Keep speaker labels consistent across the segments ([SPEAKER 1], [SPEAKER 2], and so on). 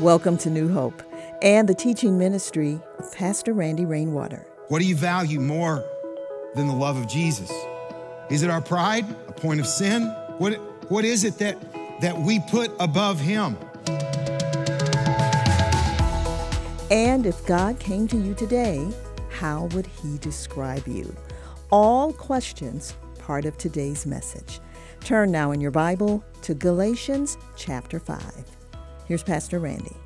[SPEAKER 1] Welcome to New Hope and the teaching ministry of Pastor Randy Rainwater.
[SPEAKER 2] What do you value more than the love of Jesus? Is it our pride, a point of sin? What, what is it that, that we put above Him?
[SPEAKER 1] And if God came to you today, how would He describe you? All questions part of today's message. Turn now in your Bible to Galatians chapter 5. Here's Pastor Randy.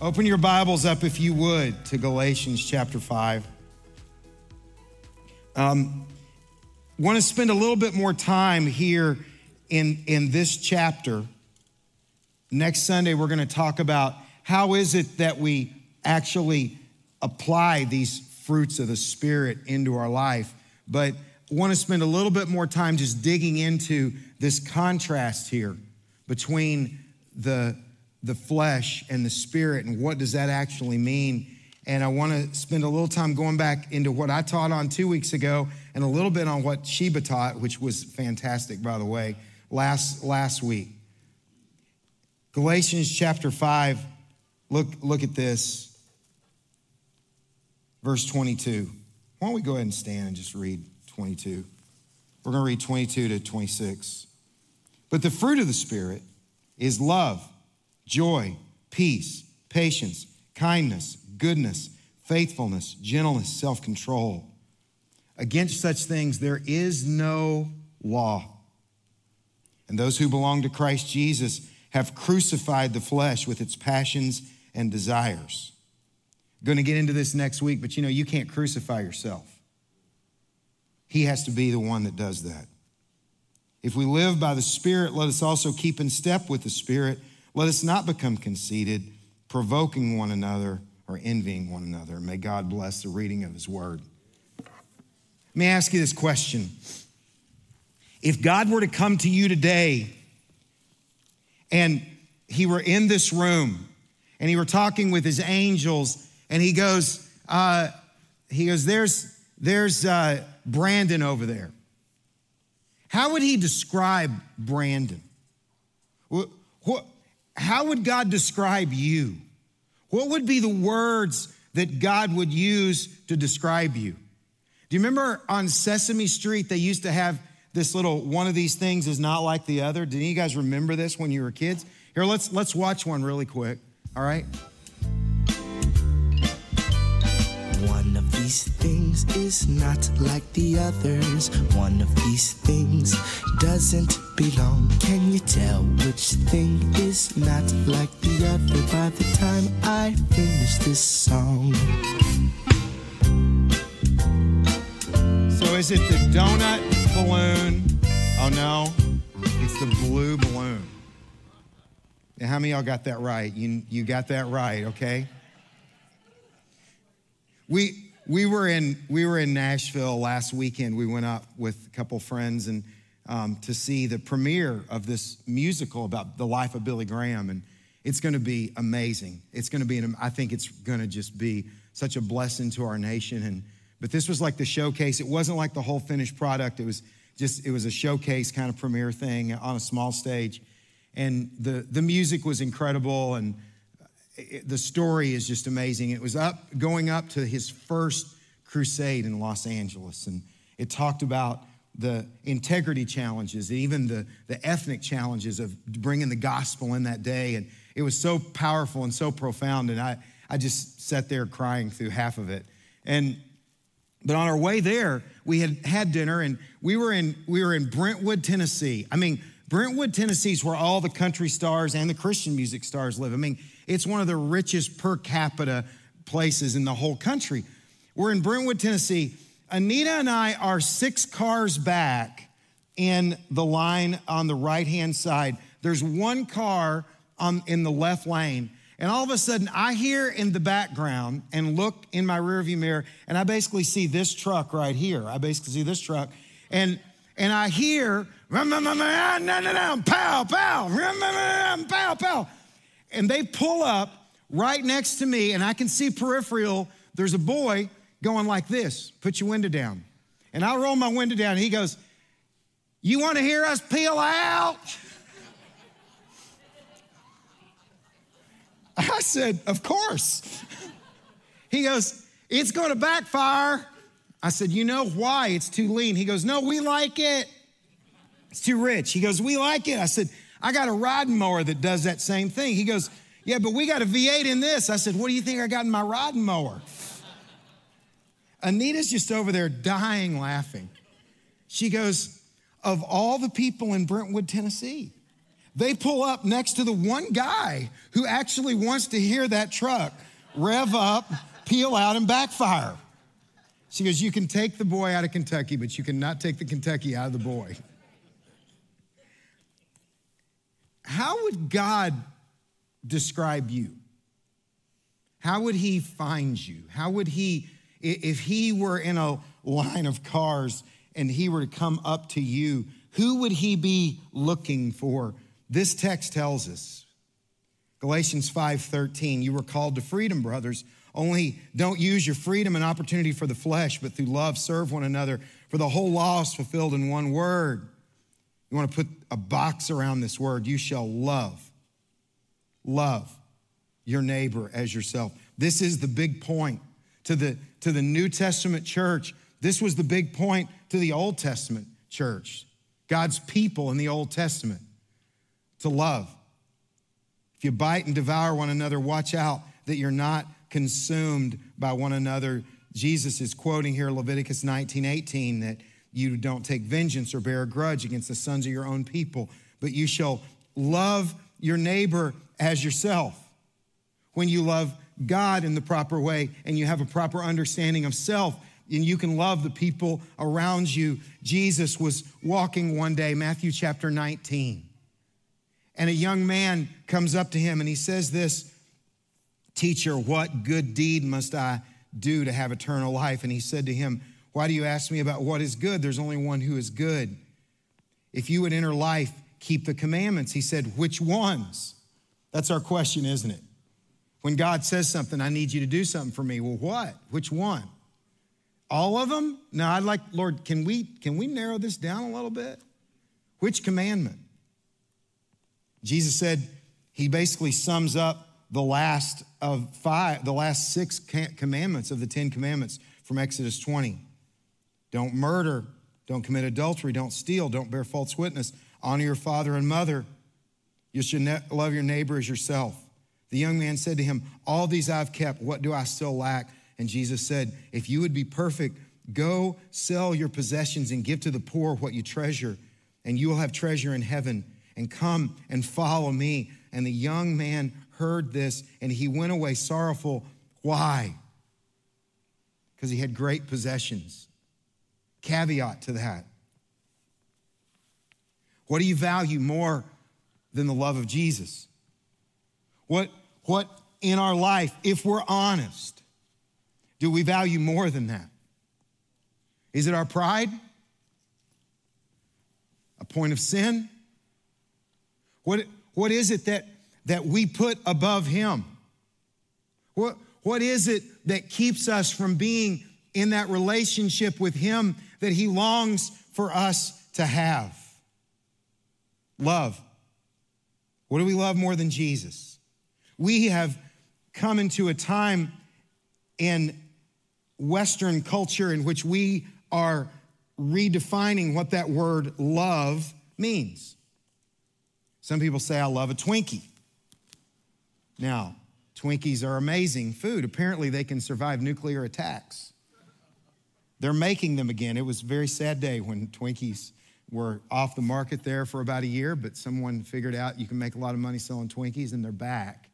[SPEAKER 2] Open your Bibles up, if you would, to Galatians chapter 5. Um, want to spend a little bit more time here in, in this chapter. Next Sunday, we're going to talk about how is it that we actually apply these fruits of the Spirit into our life. But want to spend a little bit more time just digging into this contrast here between the, the flesh and the spirit and what does that actually mean. And I want to spend a little time going back into what I taught on two weeks ago and a little bit on what Sheba taught, which was fantastic, by the way, last, last week. Galatians chapter 5, look, look at this. Verse 22. Why don't we go ahead and stand and just read 22? We're going to read 22 to 26. But the fruit of the Spirit is love, joy, peace, patience, kindness, goodness, faithfulness, gentleness, self control. Against such things there is no law. And those who belong to Christ Jesus have crucified the flesh with its passions and desires. Going to get into this next week, but you know, you can't crucify yourself. He has to be the one that does that. If we live by the Spirit, let us also keep in step with the Spirit. Let us not become conceited, provoking one another or envying one another. May God bless the reading of His word. Let me ask you this question. If God were to come to you today and He were in this room and He were talking with His angels and He goes, uh, He goes, there's, there's uh, Brandon over there. How would he describe Brandon? What, what, how would God describe you? What would be the words that God would use to describe you? Do you remember on Sesame Street, they used to have this little one of these things is not like the other? Did you guys remember this when you were kids? Here, let's, let's watch one really quick, all right?
[SPEAKER 3] One of these things is not like the others. One of these things doesn't belong. Can you tell which thing is not like the other by the time I finish this song?
[SPEAKER 2] So is it the donut balloon? Oh no, it's the blue balloon. Now, how many y'all got that right? You, you got that right, okay? We, we, were in, we were in Nashville last weekend. We went up with a couple friends and um, to see the premiere of this musical about the life of Billy Graham. And it's going to be amazing. It's going to be, an, I think it's going to just be such a blessing to our nation. And, but this was like the showcase. It wasn't like the whole finished product. It was just, it was a showcase kind of premiere thing on a small stage. And the, the music was incredible. And it, the story is just amazing. It was up, going up to his first crusade in Los Angeles. And it talked about the integrity challenges, even the, the ethnic challenges of bringing the gospel in that day. And it was so powerful and so profound. And I, I just sat there crying through half of it. And but on our way there, we had had dinner and we were in we were in Brentwood, Tennessee. I mean, Brentwood, Tennessee is where all the country stars and the Christian music stars live. I mean, it's one of the richest per capita places in the whole country. We're in Brentwood, Tennessee. Anita and I are six cars back in the line on the right hand side. There's one car on, in the left lane. And all of a sudden, I hear in the background and look in my rearview mirror, and I basically see this truck right here. I basically see this truck. And, and I hear, pow, pow, pow, pow. And they pull up right next to me, and I can see peripheral. There's a boy going like this put your window down. And I roll my window down, and he goes, You want to hear us peel out? I said, Of course. He goes, It's going to backfire. I said, You know why? It's too lean. He goes, No, we like it. It's too rich. He goes, We like it. I said, I got a riding mower that does that same thing. He goes, Yeah, but we got a V8 in this. I said, What do you think I got in my riding mower? Anita's just over there dying laughing. She goes, Of all the people in Brentwood, Tennessee, they pull up next to the one guy who actually wants to hear that truck rev up, peel out, and backfire. She goes, You can take the boy out of Kentucky, but you cannot take the Kentucky out of the boy. How would God describe you? How would he find you? How would he, if he were in a line of cars and he were to come up to you, who would he be looking for? This text tells us. Galatians 5:13, you were called to freedom, brothers. Only don't use your freedom and opportunity for the flesh, but through love serve one another. For the whole law is fulfilled in one word. You want to put a box around this word. You shall love. Love your neighbor as yourself. This is the big point to the, to the New Testament church. This was the big point to the Old Testament church. God's people in the Old Testament to love. If you bite and devour one another, watch out that you're not consumed by one another. Jesus is quoting here Leviticus 19 18 that you don't take vengeance or bear a grudge against the sons of your own people, but you shall love your neighbor as yourself. When you love God in the proper way and you have a proper understanding of self, and you can love the people around you. Jesus was walking one day, Matthew chapter 19, and a young man comes up to him and he says, This, teacher, what good deed must I do to have eternal life? And he said to him, why do you ask me about what is good? There's only one who is good. If you would enter life, keep the commandments. He said, Which ones? That's our question, isn't it? When God says something, I need you to do something for me. Well, what? Which one? All of them? No, I'd like, Lord, can we can we narrow this down a little bit? Which commandment? Jesus said he basically sums up the last of five, the last six commandments of the Ten Commandments from Exodus 20. Don't murder. Don't commit adultery. Don't steal. Don't bear false witness. Honor your father and mother. You should ne- love your neighbor as yourself. The young man said to him, All these I've kept. What do I still lack? And Jesus said, If you would be perfect, go sell your possessions and give to the poor what you treasure, and you will have treasure in heaven. And come and follow me. And the young man heard this and he went away sorrowful. Why? Because he had great possessions. Caveat to that. What do you value more than the love of Jesus? What, what in our life, if we're honest, do we value more than that? Is it our pride? A point of sin? What, what is it that, that we put above Him? What, what is it that keeps us from being in that relationship with Him that He longs for us to have. Love. What do we love more than Jesus? We have come into a time in Western culture in which we are redefining what that word love means. Some people say, I love a Twinkie. Now, Twinkies are amazing food. Apparently, they can survive nuclear attacks. They're making them again. It was a very sad day when Twinkies were off the market there for about a year, but someone figured out you can make a lot of money selling Twinkies and they're back.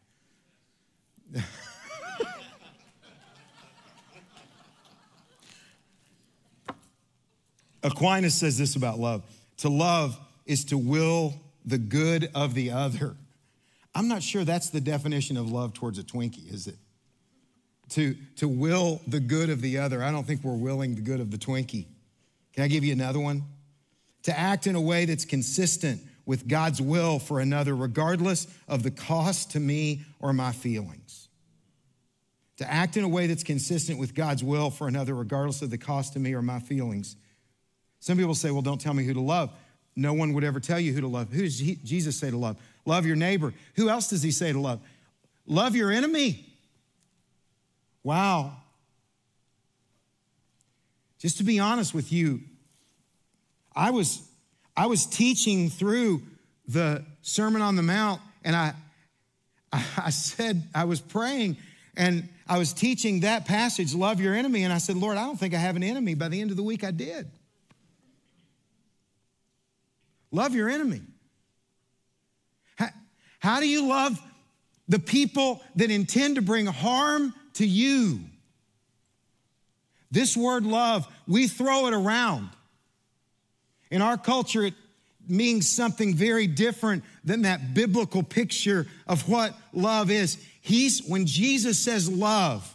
[SPEAKER 2] Aquinas says this about love to love is to will the good of the other. I'm not sure that's the definition of love towards a Twinkie, is it? To, to will the good of the other. I don't think we're willing the good of the Twinkie. Can I give you another one? To act in a way that's consistent with God's will for another, regardless of the cost to me or my feelings. To act in a way that's consistent with God's will for another, regardless of the cost to me or my feelings. Some people say, well, don't tell me who to love. No one would ever tell you who to love. Who does Jesus say to love? Love your neighbor. Who else does he say to love? love your enemy. Wow. Just to be honest with you, I was, I was teaching through the Sermon on the Mount, and I, I said, I was praying, and I was teaching that passage, love your enemy, and I said, Lord, I don't think I have an enemy. By the end of the week, I did. Love your enemy. How, how do you love the people that intend to bring harm to you? This word love, we throw it around. In our culture, it means something very different than that biblical picture of what love is. He's, when Jesus says love,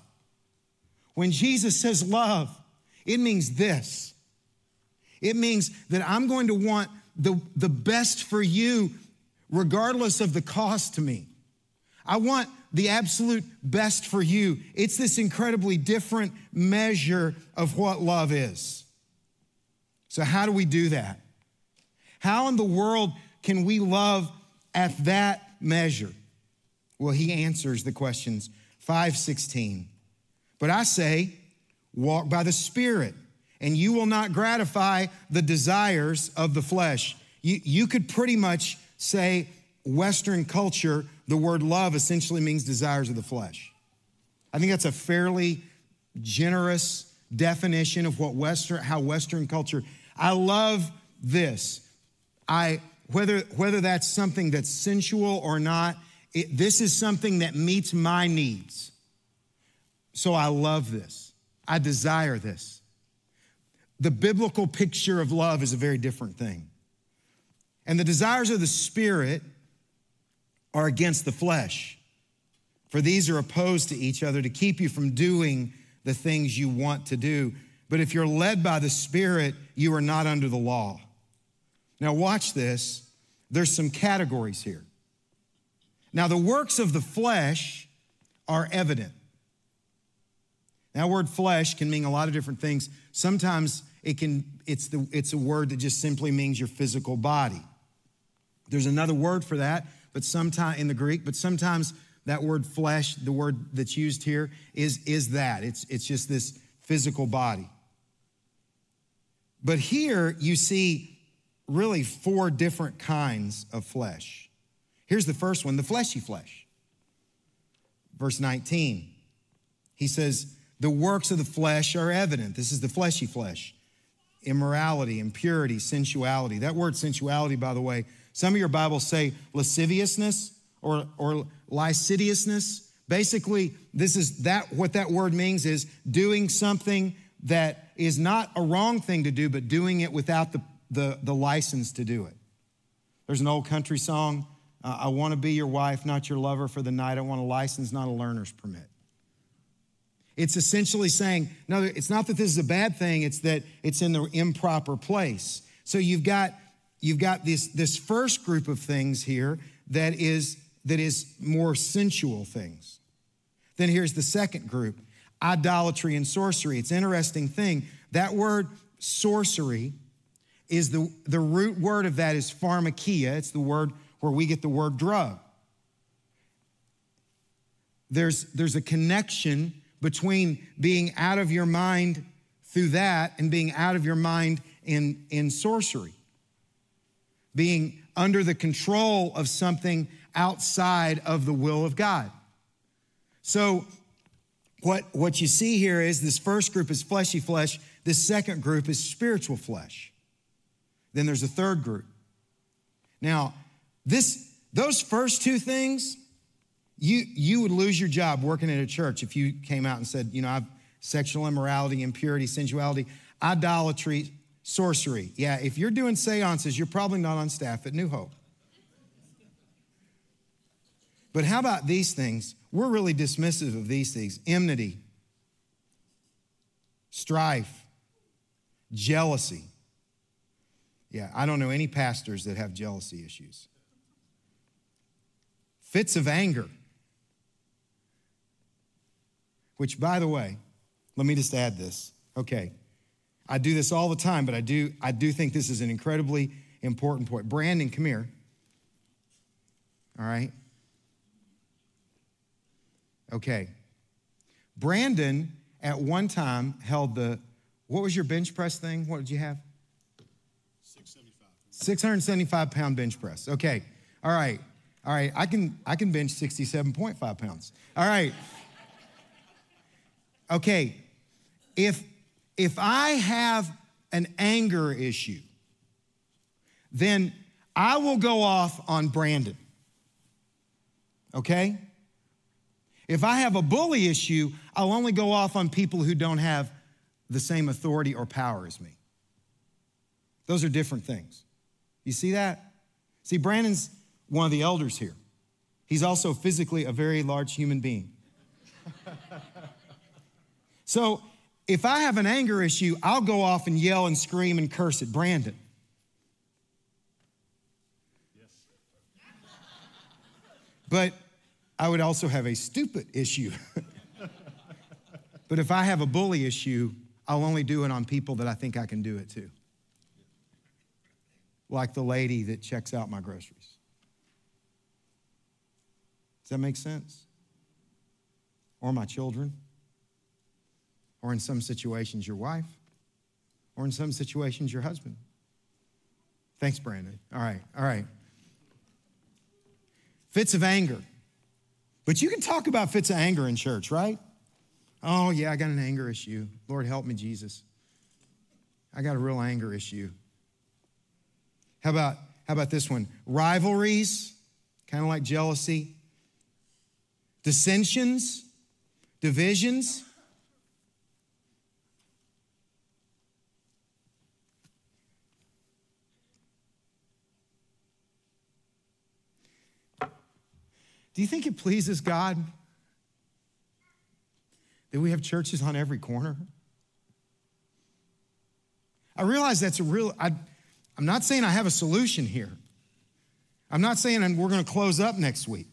[SPEAKER 2] when Jesus says love, it means this. It means that I'm going to want the, the best for you, regardless of the cost to me. I want the absolute best for you. It's this incredibly different measure of what love is. So, how do we do that? How in the world can we love at that measure? Well, he answers the questions 516. But I say, walk by the Spirit, and you will not gratify the desires of the flesh. You, you could pretty much say, Western culture, the word love essentially means desires of the flesh. I think that's a fairly generous definition of what Western, how Western culture. I love this. I whether whether that's something that's sensual or not, it, this is something that meets my needs. So I love this. I desire this. The biblical picture of love is a very different thing. And the desires of the Spirit are against the flesh, for these are opposed to each other to keep you from doing the things you want to do. But if you're led by the Spirit, you are not under the law. Now, watch this. There's some categories here. Now, the works of the flesh are evident. That word flesh can mean a lot of different things. Sometimes it can, it's, the, it's a word that just simply means your physical body. There's another word for that, but sometimes in the Greek, but sometimes that word flesh, the word that's used here, is, is that. It's, it's just this physical body. But here you see really four different kinds of flesh. Here's the first one the fleshy flesh. Verse 19, he says, The works of the flesh are evident. This is the fleshy flesh immorality, impurity, sensuality. That word sensuality, by the way, some of your Bibles say lasciviousness or, or licentiousness. Basically, this is that what that word means is doing something that is not a wrong thing to do, but doing it without the the, the license to do it. There's an old country song uh, I want to be your wife, not your lover for the night. I want a license, not a learner's permit. It's essentially saying, no, it's not that this is a bad thing, it's that it's in the improper place. So you've got, you've got this, this first group of things here that is, that is more sensual things. Then here's the second group idolatry and sorcery. It's an interesting thing. That word sorcery is the, the root word of that is pharmakeia. It's the word where we get the word drug. There's, there's a connection between being out of your mind through that and being out of your mind in, in sorcery. Being under the control of something outside of the will of God. So, what, what you see here is this first group is fleshy flesh, this second group is spiritual flesh. Then there's a third group. Now, this, those first two things, you, you would lose your job working at a church if you came out and said, you know, I've sexual immorality, impurity, sensuality, idolatry, sorcery. Yeah, if you're doing seances, you're probably not on staff at New Hope. But how about these things? We're really dismissive of these things enmity, strife, jealousy, yeah, I don't know any pastors that have jealousy issues. Fits of anger. Which, by the way, let me just add this. Okay, I do this all the time, but I do, I do think this is an incredibly important point. Brandon, come here. All right. Okay. Brandon at one time held the, what was your bench press thing? What did you have? 675. 675 pound bench press. Okay. All right. All right. I can I can bench 67.5 pounds. All right. Okay. If if I have an anger issue, then I will go off on Brandon. Okay? If I have a bully issue, I'll only go off on people who don't have the same authority or power as me. Those are different things. You see that? See, Brandon's one of the elders here. He's also physically a very large human being. so if I have an anger issue, I'll go off and yell and scream and curse at Brandon. Yes. But I would also have a stupid issue. but if I have a bully issue, I'll only do it on people that I think I can do it to. Like the lady that checks out my groceries. Does that make sense? Or my children? Or in some situations, your wife? Or in some situations, your husband? Thanks, Brandon. All right, all right. Fits of anger. But you can talk about fits of anger in church, right? Oh, yeah, I got an anger issue. Lord, help me, Jesus. I got a real anger issue. How about, how about this one? Rivalries, kind of like jealousy, dissensions, divisions. Do you think it pleases God that we have churches on every corner? I realize that's a real, I, I'm not saying I have a solution here. I'm not saying we're going to close up next week.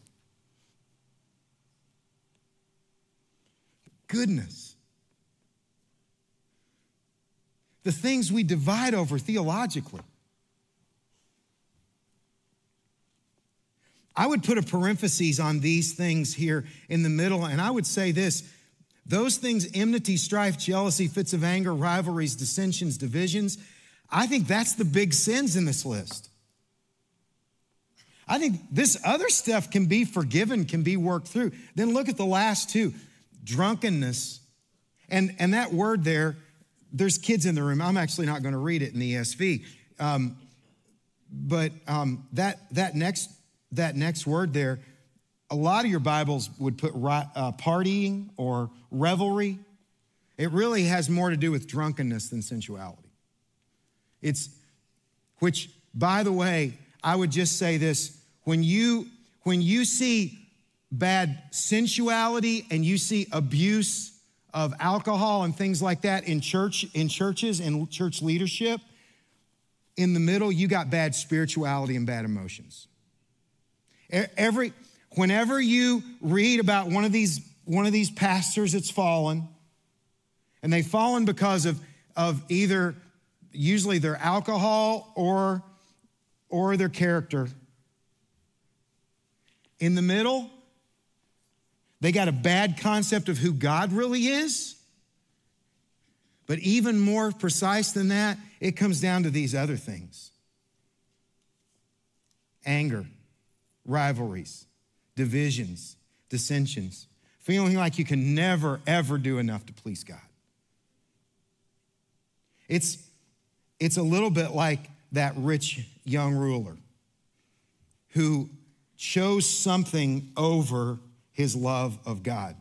[SPEAKER 2] Goodness. The things we divide over theologically. I would put a parenthesis on these things here in the middle, and I would say this those things enmity, strife, jealousy, fits of anger, rivalries, dissensions, divisions I think that's the big sins in this list. I think this other stuff can be forgiven, can be worked through. Then look at the last two drunkenness. And, and that word there, there's kids in the room. I'm actually not going to read it in the ESV. Um, but um, that, that next that next word there, a lot of your Bibles would put uh, partying or revelry. It really has more to do with drunkenness than sensuality. It's, which, by the way, I would just say this when you, when you see bad sensuality and you see abuse of alcohol and things like that in church in churches and church leadership in the middle you got bad spirituality and bad emotions Every, whenever you read about one of these, one of these pastors that's fallen, and they've fallen because of, of either usually their alcohol or, or their character. In the middle, they got a bad concept of who God really is. But even more precise than that, it comes down to these other things anger, rivalries, divisions, dissensions, feeling like you can never, ever do enough to please God. It's, it's a little bit like that rich young ruler who chose something over his love of God.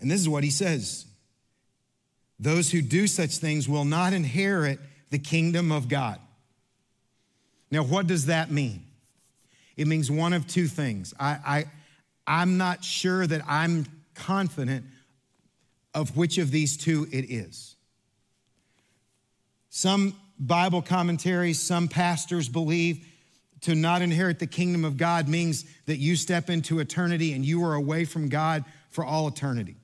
[SPEAKER 2] And this is what he says Those who do such things will not inherit the kingdom of God. Now, what does that mean? It means one of two things. I, I, I'm not sure that I'm confident of which of these two it is. Some Bible commentaries, some pastors believe to not inherit the kingdom of God means that you step into eternity and you are away from God for all eternity.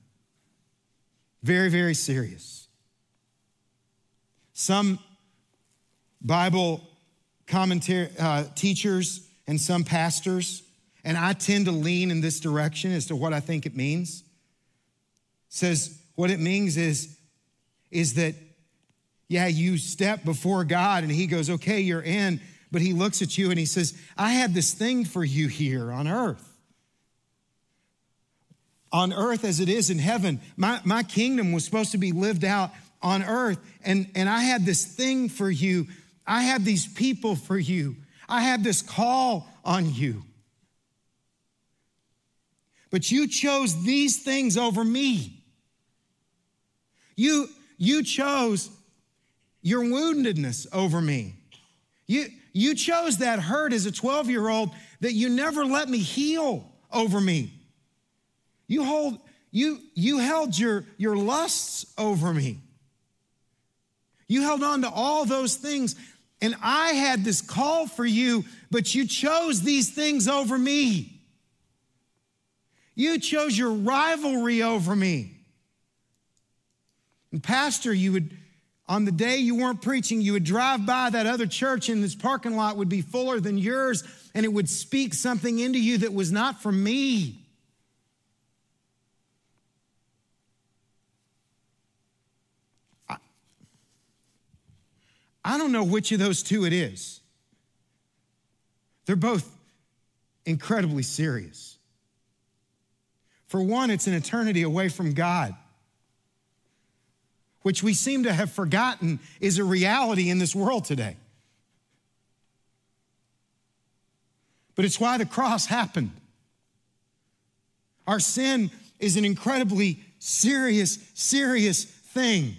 [SPEAKER 2] Very, very serious. Some Bible commentary uh, teachers and some pastors and I tend to lean in this direction as to what I think it means. says what it means is, is that, yeah, you step before God and He goes, okay, you're in, but He looks at you and He says, I have this thing for you here on earth. On earth as it is in heaven. My, my kingdom was supposed to be lived out on earth, and, and I had this thing for you. I have these people for you. I have this call on you. But you chose these things over me. You, you chose your woundedness over me. You, you chose that hurt as a 12 year old that you never let me heal over me. You, hold, you, you held your, your lusts over me. You held on to all those things and I had this call for you, but you chose these things over me. You chose your rivalry over me. And, Pastor, you would, on the day you weren't preaching, you would drive by that other church and this parking lot would be fuller than yours, and it would speak something into you that was not from me. I don't know which of those two it is. They're both incredibly serious. For one, it's an eternity away from God, which we seem to have forgotten is a reality in this world today. But it's why the cross happened. Our sin is an incredibly serious, serious thing.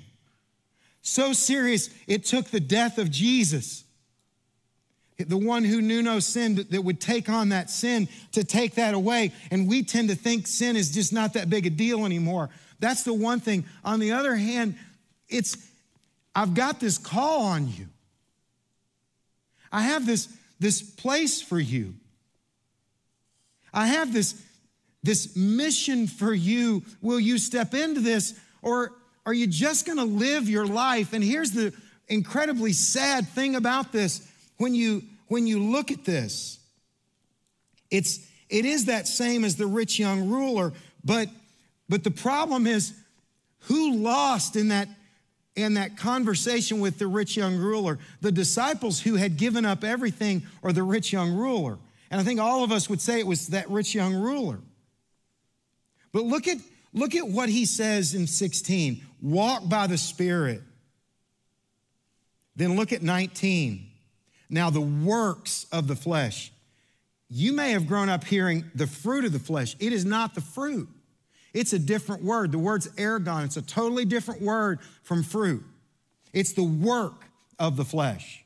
[SPEAKER 2] So serious, it took the death of Jesus, the one who knew no sin, that would take on that sin to take that away. And we tend to think sin is just not that big a deal anymore. That's the one thing. On the other hand, it's, I've got this call on you. I have this, this place for you. I have this, this mission for you. Will you step into this? Or are you just gonna live your life? And here's the incredibly sad thing about this. When you when you look at this it's it is that same as the rich young ruler but but the problem is who lost in that in that conversation with the rich young ruler? The disciples who had given up everything or the rich young ruler. And i think all of us would say it was that rich young ruler. But look at Look at what he says in 16 walk by the Spirit. Then look at 19. Now, the works of the flesh. You may have grown up hearing the fruit of the flesh. It is not the fruit, it's a different word. The word's ergon, it's a totally different word from fruit. It's the work of the flesh,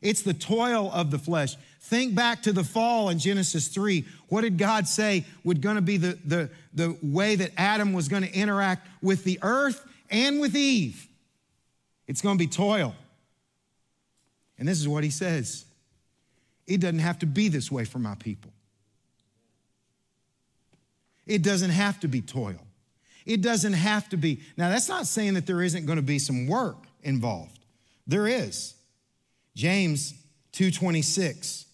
[SPEAKER 2] it's the toil of the flesh. Think back to the fall in Genesis 3. What did God say would going to be the, the, the way that Adam was going to interact with the earth and with Eve? It's going to be toil. And this is what he says it doesn't have to be this way for my people. It doesn't have to be toil. It doesn't have to be. Now, that's not saying that there isn't going to be some work involved. There is. James 226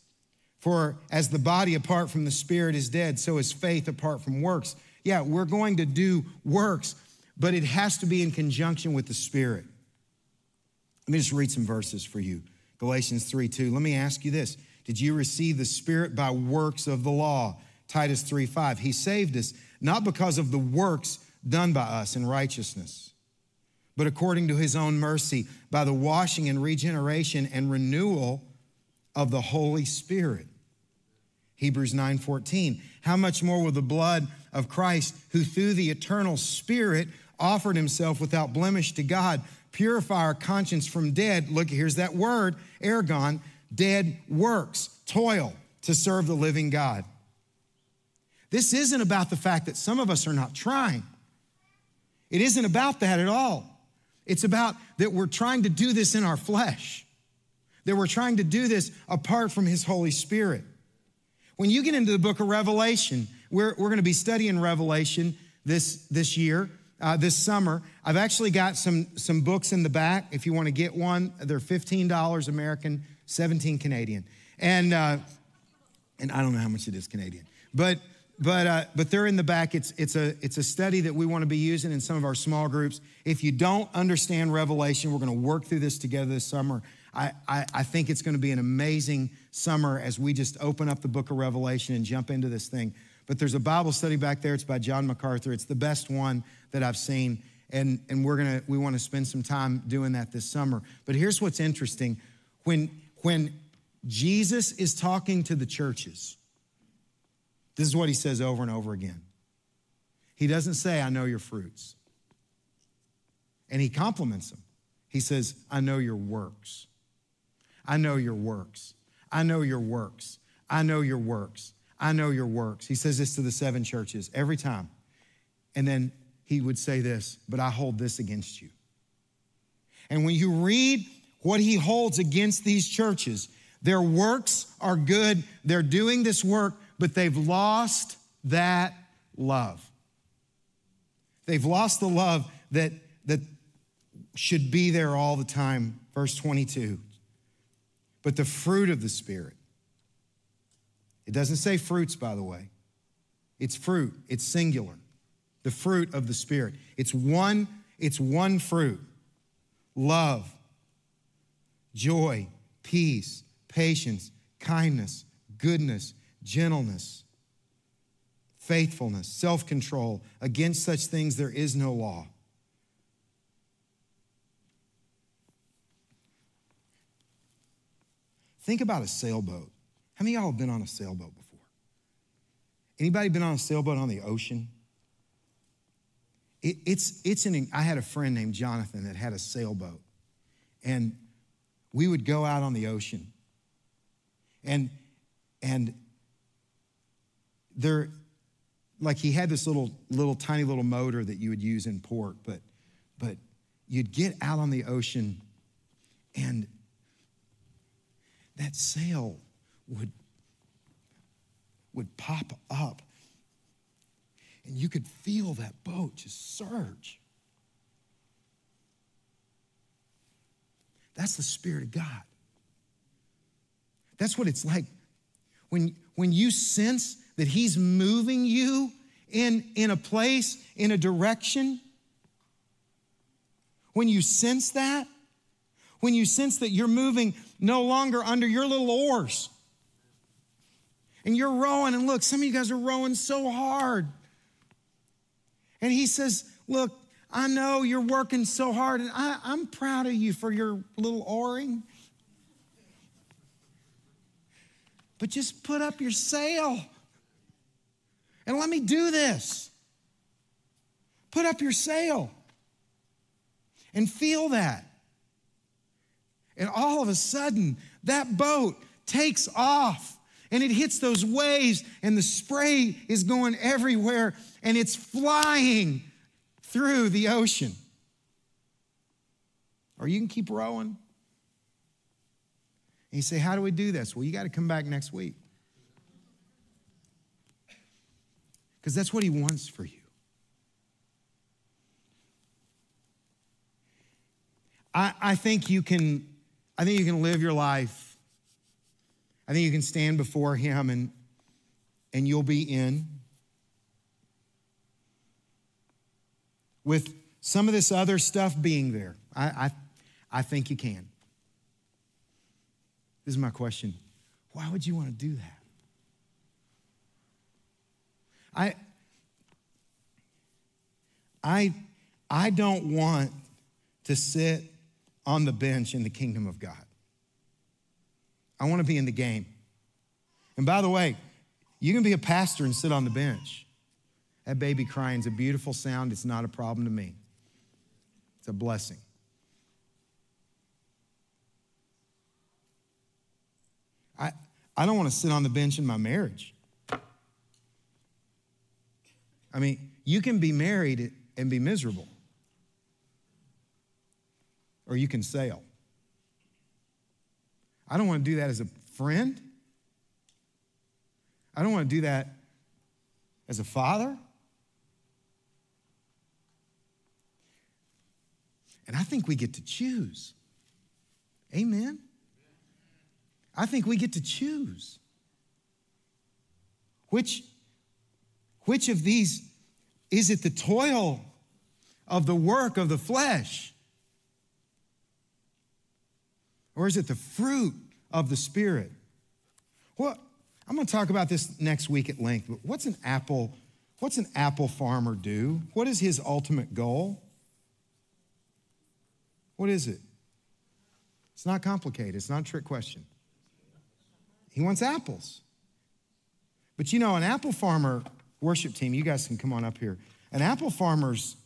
[SPEAKER 2] for as the body apart from the spirit is dead, so is faith apart from works. Yeah, we're going to do works, but it has to be in conjunction with the spirit. Let me just read some verses for you. Galatians 3 2. Let me ask you this Did you receive the spirit by works of the law? Titus 3 5. He saved us not because of the works done by us in righteousness, but according to his own mercy, by the washing and regeneration and renewal of the Holy Spirit. Hebrews 9:14. How much more will the blood of Christ, who through the eternal Spirit offered himself without blemish to God, purify our conscience from dead, look, here's that word, ergon, dead works, toil to serve the living God. This isn't about the fact that some of us are not trying. It isn't about that at all. It's about that we're trying to do this in our flesh that we're trying to do this apart from His Holy Spirit. When you get into the book of Revelation, we're, we're going to be studying Revelation this, this year, uh, this summer. I've actually got some, some books in the back if you want to get one. They're $15 American, 17 Canadian. And uh, And I don't know how much it is Canadian. But but uh, but they're in the back. It's it's a it's a study that we want to be using in some of our small groups. If you don't understand Revelation, we're going to work through this together this summer. I, I, I think it's going to be an amazing summer as we just open up the book of Revelation and jump into this thing. But there's a Bible study back there. It's by John MacArthur. It's the best one that I've seen. And, and we're gonna, we want to spend some time doing that this summer. But here's what's interesting. When, when Jesus is talking to the churches, this is what he says over and over again. He doesn't say, I know your fruits. And he compliments them. He says, I know your works. I know your works. I know your works. I know your works. I know your works. He says this to the seven churches every time. And then he would say this, but I hold this against you. And when you read what he holds against these churches, their works are good. They're doing this work, but they've lost that love. They've lost the love that, that should be there all the time. Verse 22 but the fruit of the Spirit. It doesn't say fruits, by the way. It's fruit, it's singular. The fruit of the Spirit. It's one, it's one fruit. Love, joy, peace, patience, kindness, goodness, gentleness, faithfulness, self control. Against such things there is no law. Think about a sailboat. How many of y'all have been on a sailboat before? Anybody been on a sailboat on the ocean? It, it's, it's an, I had a friend named Jonathan that had a sailboat. And we would go out on the ocean. And, and there, like he had this little, little tiny little motor that you would use in port, but, but you'd get out on the ocean and that sail would, would pop up. And you could feel that boat just surge. That's the Spirit of God. That's what it's like when, when you sense that He's moving you in, in a place, in a direction. When you sense that, when you sense that you're moving no longer under your little oars. And you're rowing, and look, some of you guys are rowing so hard. And he says, Look, I know you're working so hard, and I, I'm proud of you for your little oaring. But just put up your sail and let me do this. Put up your sail and feel that. And all of a sudden, that boat takes off and it hits those waves, and the spray is going everywhere and it's flying through the ocean. Or you can keep rowing. And you say, How do we do this? Well, you got to come back next week. Because that's what he wants for you. I, I think you can I think you can live your life. I think you can stand before Him and, and you'll be in. With some of this other stuff being there, I, I, I think you can. This is my question why would you want to do that? I, I, I don't want to sit on the bench in the kingdom of God. I want to be in the game. And by the way, you can be a pastor and sit on the bench. That baby crying is a beautiful sound. It's not a problem to me, it's a blessing. I, I don't want to sit on the bench in my marriage. I mean, you can be married and be miserable or you can sail. I don't want to do that as a friend. I don't want to do that as a father. And I think we get to choose. Amen. I think we get to choose. Which, which of these is it the toil of the work of the flesh? Or is it the fruit of the Spirit? Well, I'm going to talk about this next week at length, but what's an apple, what's an apple farmer do? What is his ultimate goal? What is it? It's not complicated. It's not a trick question. He wants apples. But you know, an apple farmer worship team, you guys can come on up here. An apple farmer's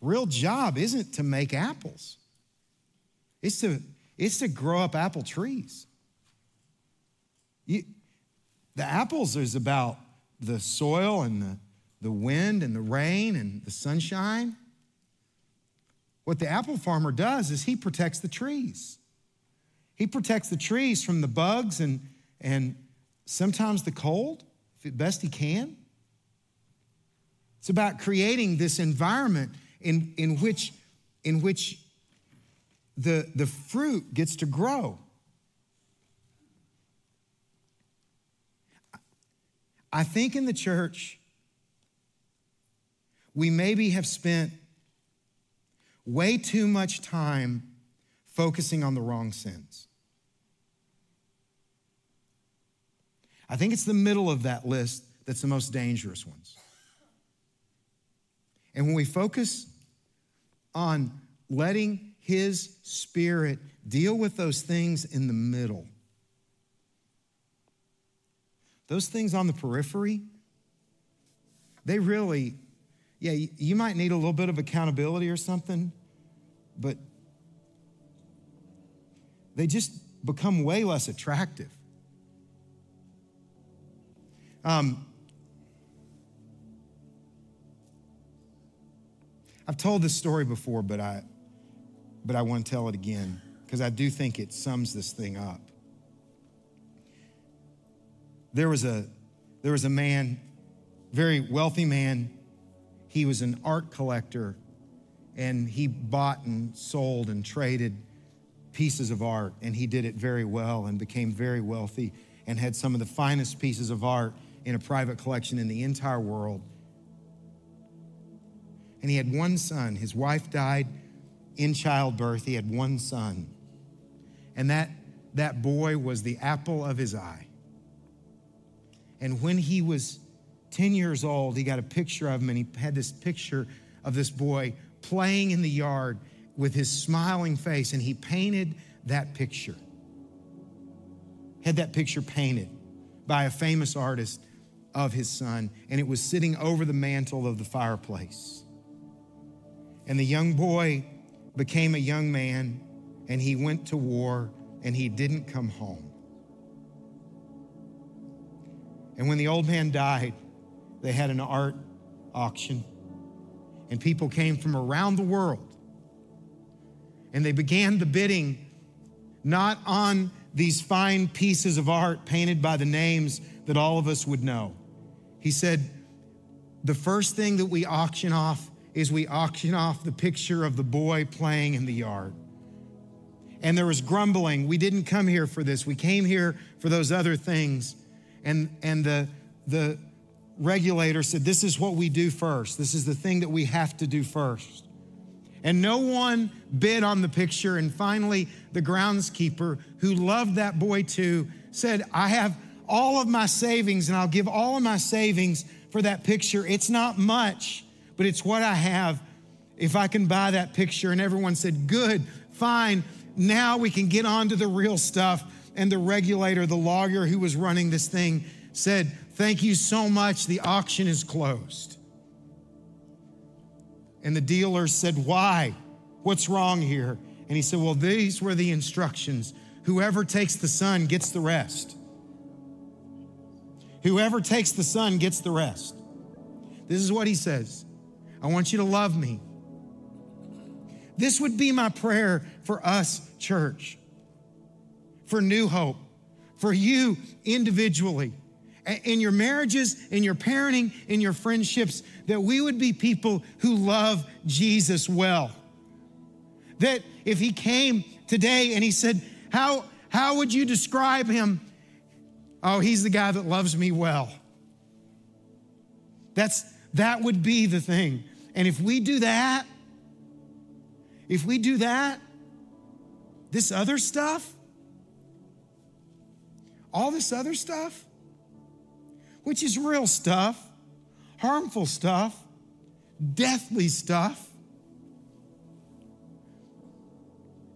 [SPEAKER 2] real job isn't to make apples. It's to it's to grow up apple trees. You, the apples is about the soil and the, the wind and the rain and the sunshine. What the apple farmer does is he protects the trees. He protects the trees from the bugs and, and sometimes the cold, if best he can. It's about creating this environment in, in, which, in which the, the fruit gets to grow. I think in the church, we maybe have spent way too much time focusing on the wrong sins. I think it's the middle of that list that's the most dangerous ones. And when we focus on letting his Spirit deal with those things in the middle. Those things on the periphery, they really, yeah, you might need a little bit of accountability or something, but they just become way less attractive. Um, I've told this story before, but I, but I want to tell it again because I do think it sums this thing up. There was a, there was a man, very wealthy man. He was an art collector and he bought and sold and traded pieces of art and he did it very well and became very wealthy and had some of the finest pieces of art in a private collection in the entire world. And he had one son. His wife died in childbirth, he had one son. And that, that boy was the apple of his eye. And when he was 10 years old, he got a picture of him, and he had this picture of this boy playing in the yard with his smiling face, and he painted that picture. Had that picture painted by a famous artist of his son, and it was sitting over the mantle of the fireplace. And the young boy became a young man and he went to war and he didn't come home. And when the old man died, they had an art auction and people came from around the world and they began the bidding not on these fine pieces of art painted by the names that all of us would know. He said, The first thing that we auction off is we auction off the picture of the boy playing in the yard. And there was grumbling. We didn't come here for this. We came here for those other things. And, and the, the regulator said, This is what we do first. This is the thing that we have to do first. And no one bid on the picture. And finally, the groundskeeper, who loved that boy too, said, I have all of my savings and I'll give all of my savings for that picture. It's not much, but it's what I have if I can buy that picture. And everyone said, Good, fine. Now we can get on to the real stuff. And the regulator, the lawyer who was running this thing, said, Thank you so much. The auction is closed. And the dealer said, Why? What's wrong here? And he said, Well, these were the instructions. Whoever takes the son gets the rest. Whoever takes the son gets the rest. This is what he says I want you to love me. This would be my prayer for us, church, for New Hope, for you individually, in your marriages, in your parenting, in your friendships, that we would be people who love Jesus well. That if he came today and he said, How, how would you describe him? Oh, he's the guy that loves me well. That's that would be the thing. And if we do that, if we do that, this other stuff, all this other stuff, which is real stuff, harmful stuff, deathly stuff,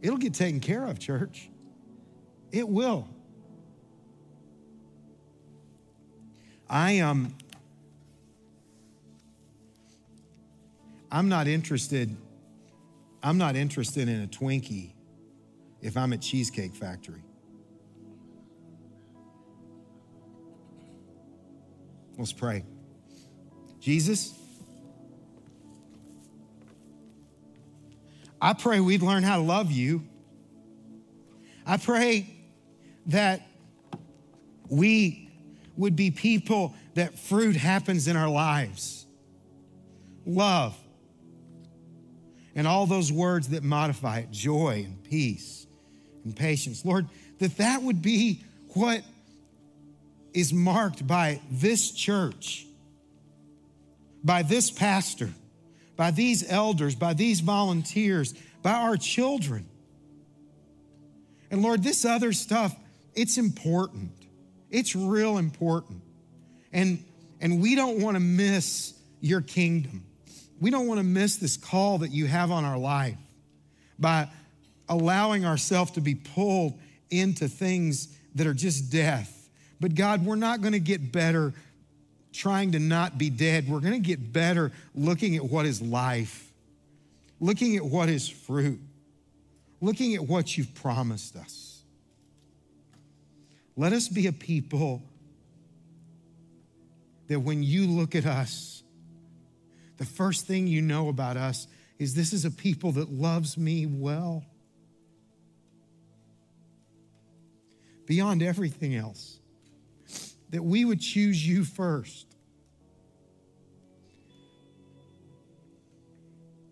[SPEAKER 2] it'll get taken care of, church. It will. I um I'm not interested I'm not interested in a Twinkie if I'm at Cheesecake Factory. Let's pray. Jesus, I pray we'd learn how to love you. I pray that we would be people that fruit happens in our lives. Love. And all those words that modify it joy and peace and patience. Lord, that that would be what is marked by this church, by this pastor, by these elders, by these volunteers, by our children. And Lord, this other stuff, it's important. It's real important. And, and we don't want to miss your kingdom. We don't want to miss this call that you have on our life by allowing ourselves to be pulled into things that are just death. But God, we're not going to get better trying to not be dead. We're going to get better looking at what is life, looking at what is fruit, looking at what you've promised us. Let us be a people that when you look at us, the first thing you know about us is this is a people that loves me well. Beyond everything else, that we would choose you first.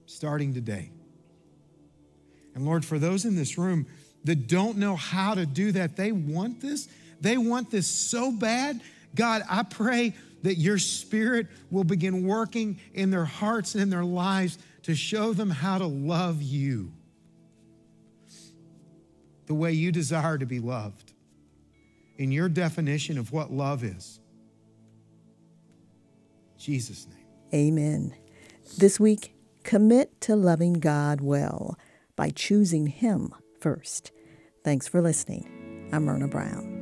[SPEAKER 2] Starting today. And Lord, for those in this room that don't know how to do that. They want this. They want this so bad. God, I pray that your spirit will begin working in their hearts and in their lives to show them how to love you the way you desire to be loved in your definition of what love is. Jesus' name.
[SPEAKER 1] Amen. This week, commit to loving God well by choosing Him first. Thanks for listening. I'm Myrna Brown.